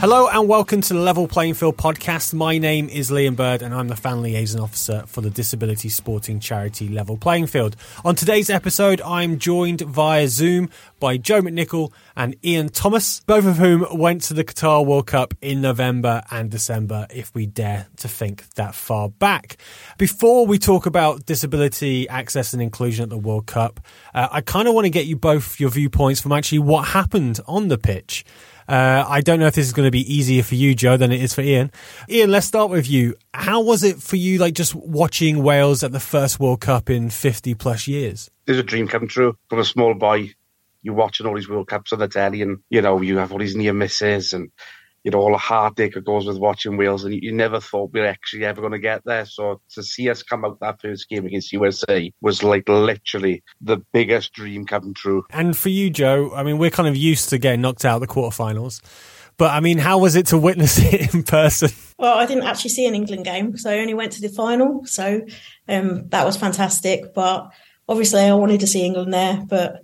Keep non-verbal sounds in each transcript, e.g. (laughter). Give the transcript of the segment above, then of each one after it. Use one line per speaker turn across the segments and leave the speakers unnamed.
Hello and welcome to the Level Playing Field podcast. My name is Liam Bird and I'm the fan liaison officer for the disability sporting charity Level Playing Field. On today's episode, I'm joined via Zoom by Jo McNicol and Ian Thomas, both of whom went to the Qatar World Cup in November and December, if we dare to think that far back. Before we talk about disability access and inclusion at the World Cup, uh, I kind of want to get you both your viewpoints from actually what happened on the pitch. Uh, I don't know if this is going to be easier for you, Jo, than it is for Ian. Ian, let's start with you. How was it for you, like just watching Wales at the first World Cup in 50 plus years?
It a dream come true. From a small boy, you're watching all these World Cups on the telly and, you know, you have all these near misses and you know, all the heartache that goes with watching Wales, and you never thought we are actually ever going to get there. So to see us come out that first game against USA was like literally the biggest dream come true.
And for you, Jo, I mean, we're kind of used to getting knocked out of the quarterfinals. But I mean, how was it to witness (laughs) it in person?
Well, I didn't actually see an England game, so I only went to the final. So um, that was fantastic. But obviously, I wanted to see England there. But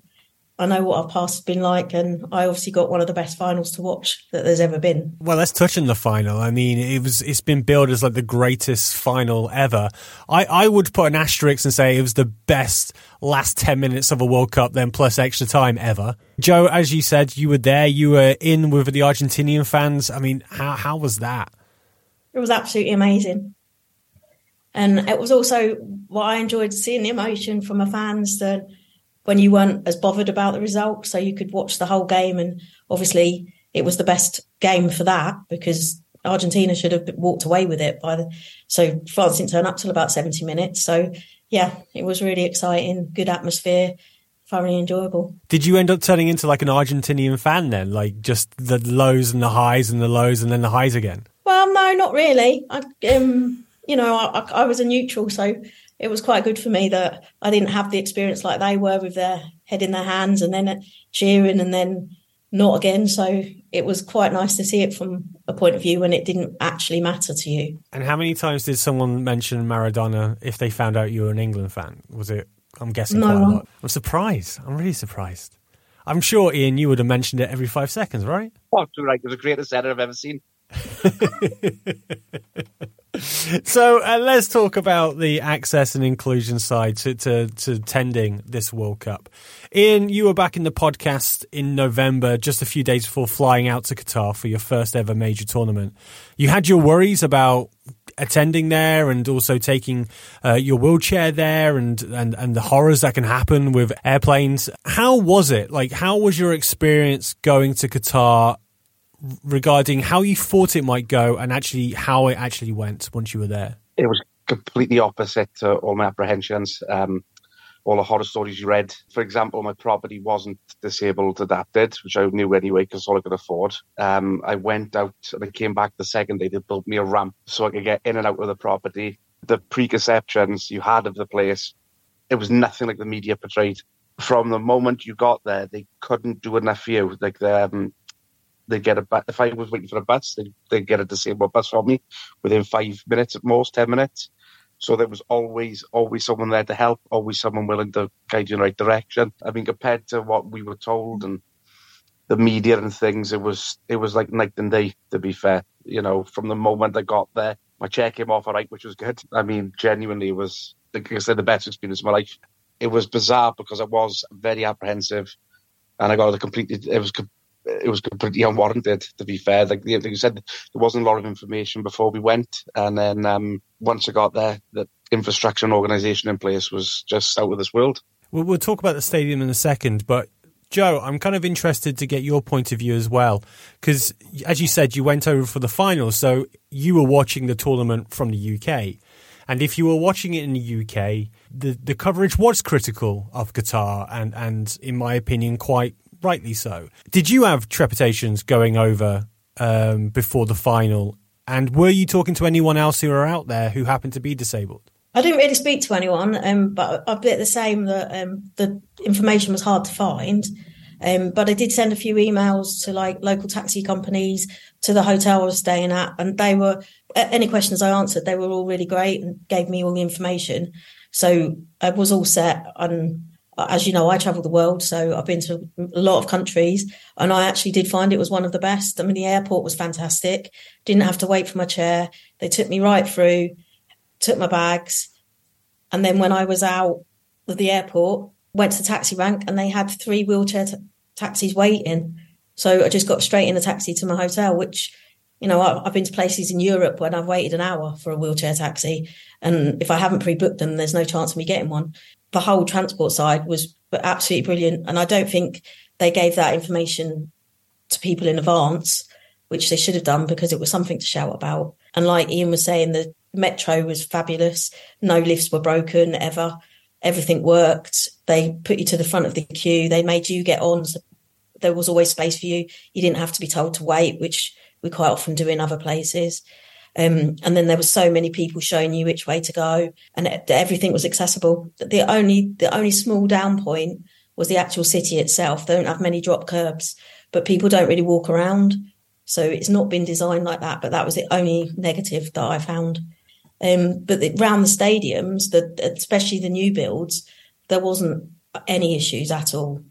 I know what our past has been like, and I obviously got one of the best finals to watch that there's ever been.
Well, let's touch on the final. I mean, it was it's been billed as like the greatest final ever. I I would put an asterisk and say it was the best last ten minutes of a World Cup, then plus extra time ever. Jo, as you said, you were there. You were in with the Argentinian fans. I mean, how how was that?
It was absolutely amazing. And it was also what I enjoyed seeing the emotion from the fans that when you weren't as bothered about the result. So you could watch the whole game. And obviously, it was the best game for that because Argentina should have walked away with it by the. So France didn't turn up till about 70 minutes. So yeah, it was really exciting, good atmosphere. Thoroughly enjoyable.
Did you end up turning into like an Argentinian fan then? Like just the lows and the highs and the lows and then the highs again?
Well, no, not really. I, um, you know, I, I was a neutral, so it was quite good for me that I didn't have the experience like they were with their head in their hands and then cheering and then not again. So it was quite nice to see it from a point of view when it didn't actually matter to you.
And how many times did someone mention Maradona if they found out you were an England fan? Was it? I'm guessing no quite a lot. I'm surprised. I'm really surprised. I'm sure Ian, you would have mentioned it every five seconds, right?
Oh, right. It was the greatest centre I've ever seen. (laughs) (laughs)
so uh, let's talk about the access and inclusion side to, to, to tending this World Cup. Ian, you were back in the podcast in November, just a few days before flying out to Qatar for your first ever major tournament. You had your worries about attending there and also taking uh, your wheelchair there and, and, and the horrors that can happen with airplanes. How was it? Like, how was your experience going to Qatar regarding how you thought it might go and actually how it actually went once you were there?
It was completely opposite to all my apprehensions. Um, all the horror stories you read. For example, my property wasn't disabled adapted, which I knew anyway because all I could afford. Um, I went out and I came back the second day. They built me a ramp so I could get in and out of the property. The preconceptions you had of the place, it was nothing like the media portrayed. From the moment you got there, they couldn't do enough for you. Like the, um, they get a bus. If I was waiting for a bus, they they get a disabled bus from me within five minutes at most, ten minutes. So there was always always someone there to help, always someone willing to guide you in the right direction. I mean, compared to what we were told and the media and things, it was it was like night and day. To be fair, you know, from the moment I got there, my chair came off all right, which was good. I mean, genuinely, it was like I said, the best experience of my life. It was bizarre because I was very apprehensive, and I got a completely. It was it was completely unwarranted. To be fair, like, like you said, there wasn't a lot of information before we went, and then um, once I got there, the infrastructure and organisation in place was just out of this world.
Well, we'll talk about the stadium in a second, but Joe, I'm kind of interested to get your point of view as well, because as you said, you went over for the final, so you were watching the tournament from the UK. And if you were watching it in the UK, the, the coverage was critical of Qatar and, and, in my opinion, quite rightly so. Did you have trepidations going over um, before the final? And were you talking to anyone else who were out there who happened to be disabled?
I didn't really speak to anyone, um, but I bit the same that um, the information was hard to find. Um, but I did send a few emails to like local taxi companies, to the hotel I was staying at, and they were any questions I answered, they were all really great and gave me all the information. So I was all set, and Uh, as you know, I travel the world, so I've been to a lot of countries, and I actually did find it was one of the best. I mean, the airport was fantastic. Didn't have to wait for my chair. They took me right through, took my bags, and then when I was out of the airport, went to the taxi rank, and they had three wheelchair t- taxis waiting. So I just got straight in a taxi to my hotel, which you know, I've been to places in Europe when I've waited an hour for a wheelchair taxi. And if I haven't pre booked them, there's no chance of me getting one the whole transport side was absolutely brilliant. And I don't think they gave that information to people in advance, which they should have done because it was something to shout about. And like Ian was saying, the metro was fabulous. No lifts were broken ever. Everything worked. They put you to the front of the queue. They made you get on. So there was always space for you. You didn't have to be told to wait, which we quite often do in other places. Um, and then there were so many people showing you which way to go, and everything was accessible. The only the only small down point was the actual city itself. They don't have many drop curbs, but people don't really walk around, so it's not been designed like that. But that was the only negative that I found. Um, but the, around the stadiums, the, especially the new builds, there wasn't any issues at all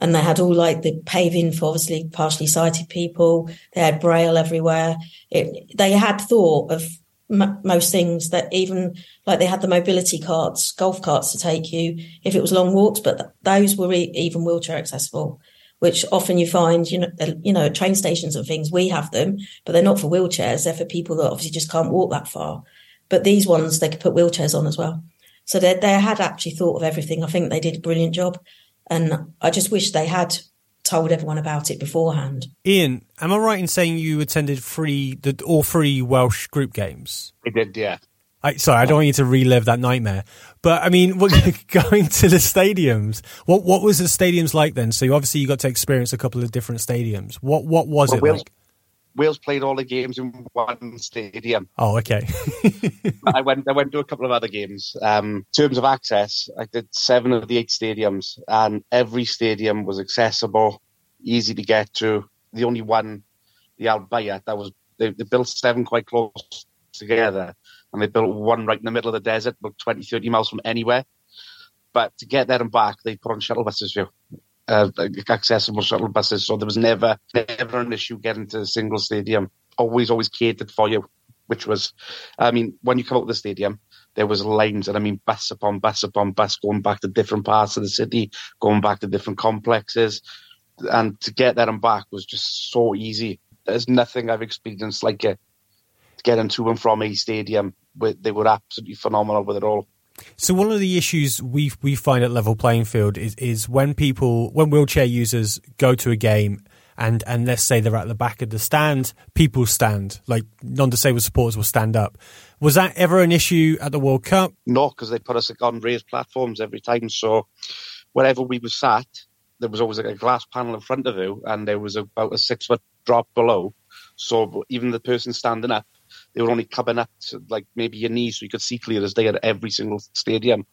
and they had all like the paving for obviously partially sighted people. They had braille everywhere. It, they had thought of m- most things that even like they had the mobility carts, golf carts to take you if it was long walks, but th- those were e- even wheelchair accessible. Which often you find, you know, uh, you know, train stations and things. We have them, but they're not for wheelchairs. They're for people that obviously just can't walk that far. But these ones, they could put wheelchairs on as well. So they, they had actually thought of everything. I think they did a brilliant job. And I just wish they had told everyone about it beforehand.
Ian, am I right in saying you attended three, the, all three Welsh group games?
I did, yeah.
I, sorry, I don't want you to relive that nightmare. But I mean, (laughs) going to the stadiums, what what was the stadiums like then? So obviously you got to experience a couple of different stadiums. What what was well, it
Wales,
like?
Wales played all the games in one stadium.
Oh, okay. (laughs)
I went. I went to a couple of other games. Um, in terms of access, I did seven of the eight stadiums, and every stadium was accessible, easy to get to. The only one, the Al Bayt, that was they, they built seven quite close together, and they built one right in the middle of the desert, about 20, 30 miles from anywhere. But to get there and back, they put on shuttle buses for you uh, accessible shuttle buses. So there was never, never an issue getting to a single stadium. Always, always catered for you, which was, I mean, when you come out of the stadium, there was lines, and I mean, bus upon bus upon bus going back to different parts of the city, going back to different complexes. And to get there and back was just so easy. There's nothing I've experienced like it. Getting to and from a stadium, they were absolutely phenomenal with it all.
So one of the issues we we find at level playing field is is when people when wheelchair users go to a game and and let's say they're at the back of the stand, people stand like non-disabled supporters will stand up. Was that ever an issue at the World Cup?
No, because they put us on raised platforms every time. So wherever we were sat, there was always like a glass panel in front of you, and there was about a six foot drop below. So even the person standing up they were only coming up to like maybe your knees so you could see clear as day at every single stadium.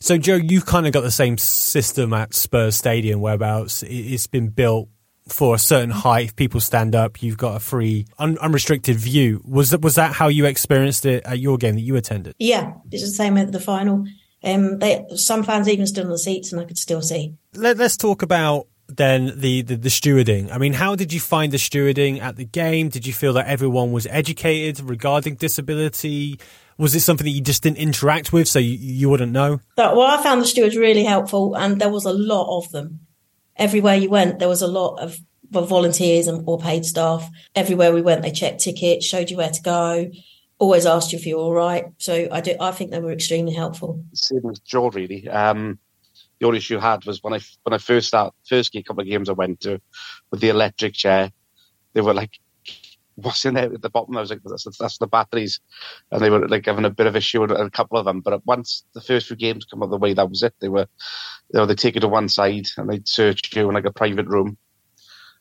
So, Jo, you've kind of got the same system at Spurs Stadium, whereabouts it's been built for a certain height. If people stand up, you've got a free, un- unrestricted view. Was that was that how you experienced it at your game that you attended?
Yeah, it's the same at the final. Um, they, some fans even stood on the seats, and I could still see.
Let, us talk about then the, the, the stewarding. I mean, how did you find the stewarding at the game? Did you feel that everyone was educated regarding disability? Was it something that you just didn't interact with, so you, you wouldn't know?
well, I found the stewards really helpful, and there was a lot of them. Everywhere you went, there was a lot of volunteers and or paid staff. Everywhere we went, they checked tickets, showed you where to go, always asked you if you're all right. So I do, I think they were extremely helpful.
Same with Jo, really. Um, the only issue I had was when I when I first start first couple of games I went to with the electric chair, they were like, "What's in there at the bottom?" I was like, "That's, that's the batteries," and they were like having a bit of issue with a couple of them. But once the first few games come out the way, that was it. They were, you know, they take you to one side and they'd search you in like a private room,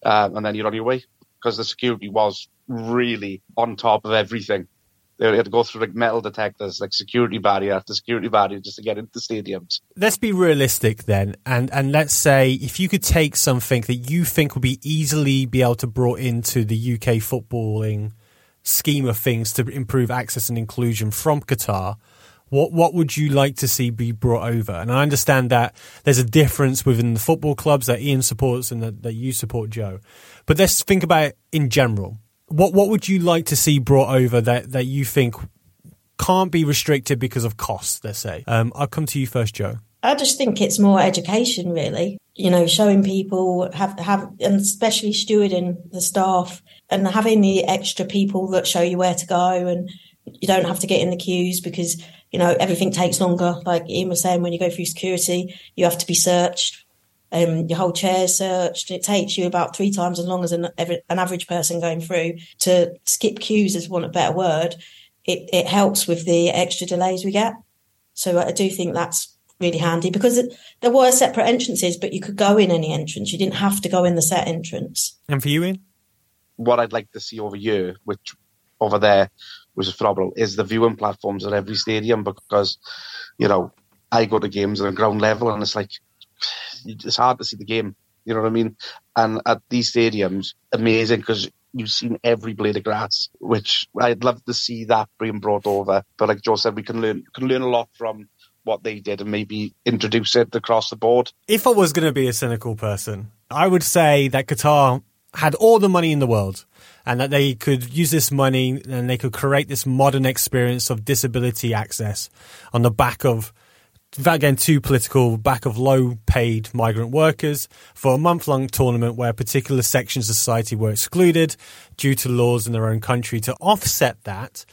um, and then you're on your way because the security was really on top of everything they had to go through like metal detectors, like security barrier after security barrier just to get into stadiums.
Let's be realistic then, and and let's say if you could take something that you think would be easily be able to brought into the UK footballing scheme of things to improve access and inclusion from Qatar, what what would you like to see be brought over? And I understand that there's a difference within the football clubs that Ian supports and that, that you support, Jo. But let's think about it in general. What what would you like to see brought over that, that you think can't be restricted because of costs? Let's say. Um, I'll come to you first, Jo.
I just think it's more education, really. You know, showing people have have, and especially stewarding the staff and having the extra people that show you where to go, and you don't have to get in the queues because you know everything takes longer. Like Ian was saying, when you go through security, you have to be searched. Um, your whole chair searched. It takes you about three times as long as an, an average person going through to skip queues, is one a better word. It, it helps with the extra delays we get. So I do think that's really handy because it, there were separate entrances, but you could go in any entrance. You didn't have to go in the set entrance.
And for you, Ian?
What I'd like to see over here, which over there was a phenomenal, is the viewing platforms at every stadium because, you know, I go to games at a ground level and it's like, it's hard to see the game. You know what I mean? And at these stadiums, amazing because you've seen every blade of grass, which I'd love to see that being brought over. But like Jo said, we can learn can learn a lot from what they did and maybe introduce it across the board.
If I was going to be a cynical person, I would say that Qatar had all the money in the world and that they could use this money and they could create this modern experience of disability access on the back of without getting too political, back of low paid migrant workers for a month long tournament where particular sections of society were excluded due to laws in their own country to offset that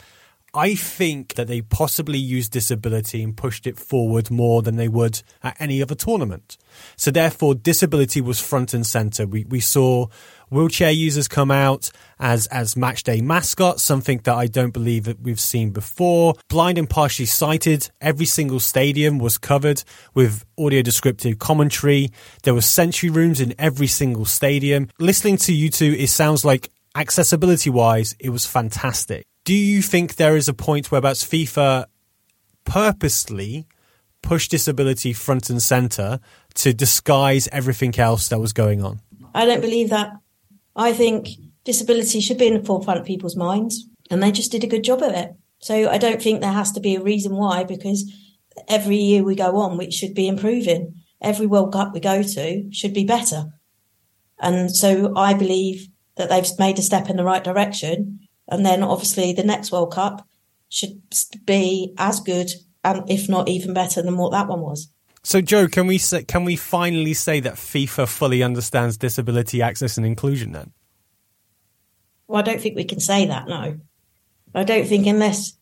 I think that they possibly used disability and pushed it forward more than they would at any other tournament. So therefore, disability was front and center. We, we saw wheelchair users come out as, as match day mascots, something that I don't believe that we've seen before. Blind and partially sighted, every single stadium was covered with audio descriptive commentary. There were sensory rooms in every single stadium. Listening to you two, it sounds like accessibility wise, it was fantastic do you think there is a point whereabouts FIFA purposely pushed disability front and center to disguise everything else that was going on?
I don't believe that. I think disability should be in the forefront of people's minds, and they just did a good job of it. So I don't think there has to be a reason why, because every year we go on, we should be improving. Every World Cup we go to should be better. And so I believe that they've made a step in the right direction. And then obviously the next World Cup should be as good, and if not even better than what that one was.
So, Jo, can we say, can we finally say that FIFA fully understands disability access and inclusion? Then,
well, I don't think we can say that. No, I don't think unless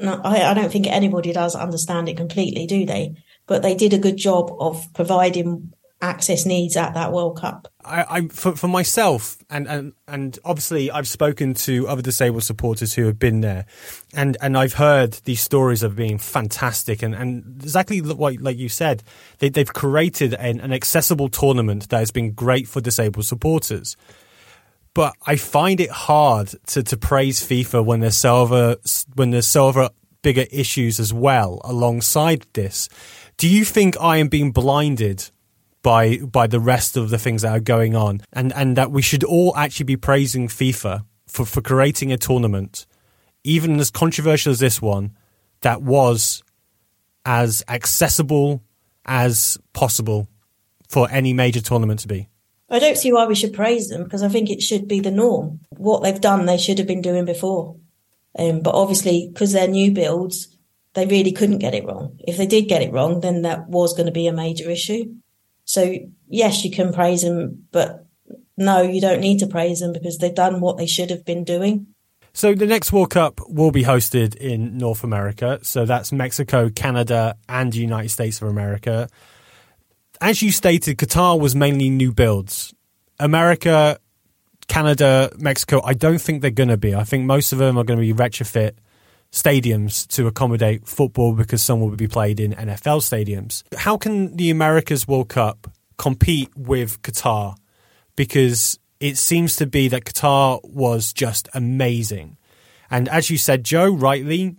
no, I, I don't think anybody does understand it completely, do they? But they did a good job of providing access needs at that World Cup?
I, I for, for myself, and, and and obviously, I've spoken to other disabled supporters who have been there, and and I've heard these stories of being fantastic, and, and exactly what like you said, they, they've created an, an accessible tournament that has been great for disabled supporters. But I find it hard to, to praise FIFA when there's silver when there's silver bigger issues as well alongside this. Do you think I am being blinded by by the rest of the things that are going on, and and that we should all actually be praising FIFA for for creating a tournament, even as controversial as this one, that was as accessible as possible for any major tournament to be.
I don't see why we should praise them because I think it should be the norm. What they've done, they should have been doing before. Um, but obviously, because they're new builds, they really couldn't get it wrong. If they did get it wrong, then that was going to be a major issue. So yes, you can praise them, but no, you don't need to praise them because they've done what they should have been doing.
So the next World Cup will be hosted in North America. So that's Mexico, Canada, and United States of America. As you stated, Qatar was mainly new builds. America, Canada, Mexico, I don't think they're going to be. I think most of them are going to be retrofit stadiums to accommodate football because some will be played in NFL stadiums. How can the America's World Cup compete with Qatar? Because it seems to be that Qatar was just amazing. And as you said, Jo, rightly,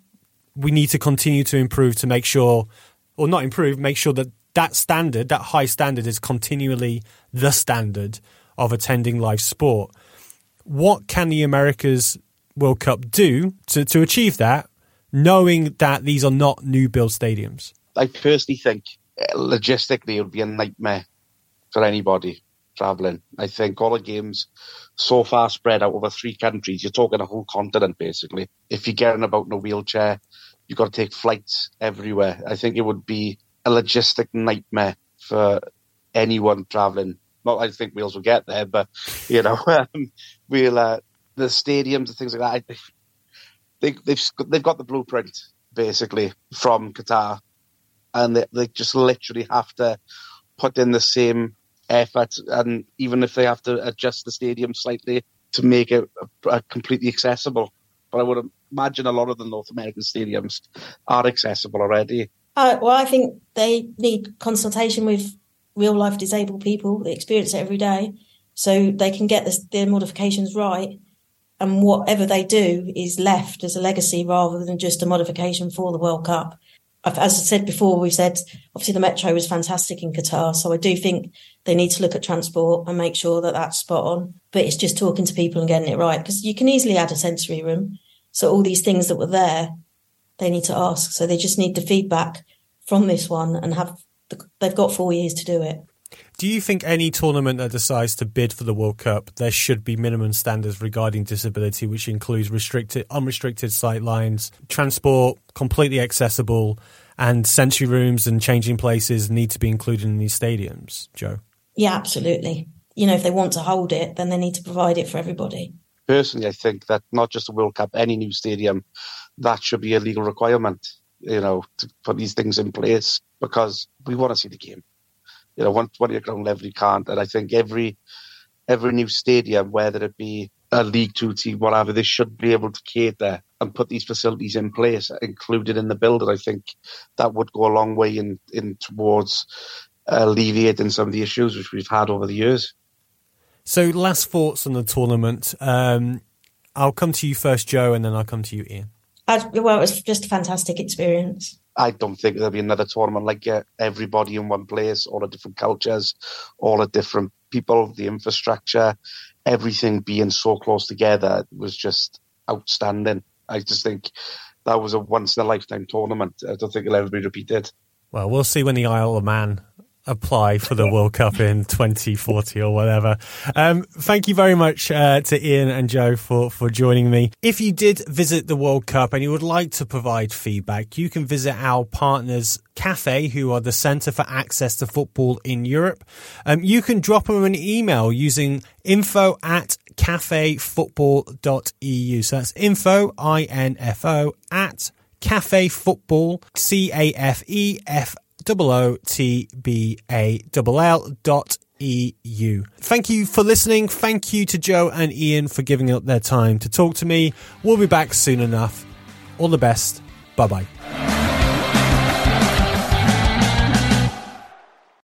we need to continue to improve to make sure, or not improve, make sure that that standard, that high standard, is continually the standard of attending live sport. What can the Americas World Cup do to, to achieve that knowing that these are not new build stadiums?
I personally think uh, logistically it would be a nightmare for anybody traveling. I think all the games so far spread out over three countries. You're talking a whole continent basically. If you're getting about in a wheelchair, you've got to take flights everywhere. I think it would be a logistic nightmare for anyone traveling. Not I think Wales will get there, but you know, (laughs) um, we'll uh, the stadiums and things like that. They, they've they've got the blueprint basically from Qatar, and they, they just literally have to put in the same effort, and even if they have to adjust the stadium slightly to make it completely accessible. But I would imagine a lot of the North American stadiums are accessible already.
Uh, well, I think they need consultation with real life disabled people They experience it every day, so they can get their modifications right. And whatever they do is left as a legacy rather than just a modification for the World Cup as I said before, we've said obviously the metro was fantastic in Qatar. So I do think they need to look at transport and make sure that that's spot on. But it's just talking to people and getting it right because you can easily add a sensory room. So all these things that were there, they need to ask. So they just need the feedback from this one and have the, they've got four years to do it.
Do you think any tournament that decides to bid for the World Cup, there should be minimum standards regarding disability, which includes restricted, unrestricted sight lines, transport completely accessible, and sensory rooms and changing places need to be included in these stadiums? Jo.
Yeah, absolutely. You know, if they want to hold it, then they need to provide it for everybody.
Personally, I think that not just the World Cup, any new stadium, that should be a legal requirement. You know, to put these things in place because we want to see the game you know, once one at ground level you can't. And I think every every new stadium, whether it be a League Two team, whatever, they should be able to cater and put these facilities in place, included in the build. And I think that would go a long way in, in towards alleviating some of the issues which we've had over the years.
So, last thoughts on the tournament. Um, I'll come to you first, Jo, and then I'll come to you, Ian.
I, well, it was just a fantastic experience.
I don't think there'll be another tournament like it. Everybody in one place, all the different cultures, all the different people, the infrastructure, everything being so close together was just outstanding. I just think that was a once in a lifetime tournament. I don't think it'll ever be repeated.
Well, we'll see when the Isle of Man apply for the World Cup in 2040 or whatever. Um, thank you very much uh, to Ian and Jo for, for joining me. If you did visit the World Cup and you would like to provide feedback, you can visit our partners CAFE, who are the Centre for Access to Football in Europe. Um, you can drop them an email using info at cafefootball.eu. So that's info, I-N-F-O, at cafefootball, C-A-F-E-F double dot EU. Thank you for listening. Thank you to Jo and Ian for giving up their time to talk to me. We'll be back soon enough. All the best. Bye bye.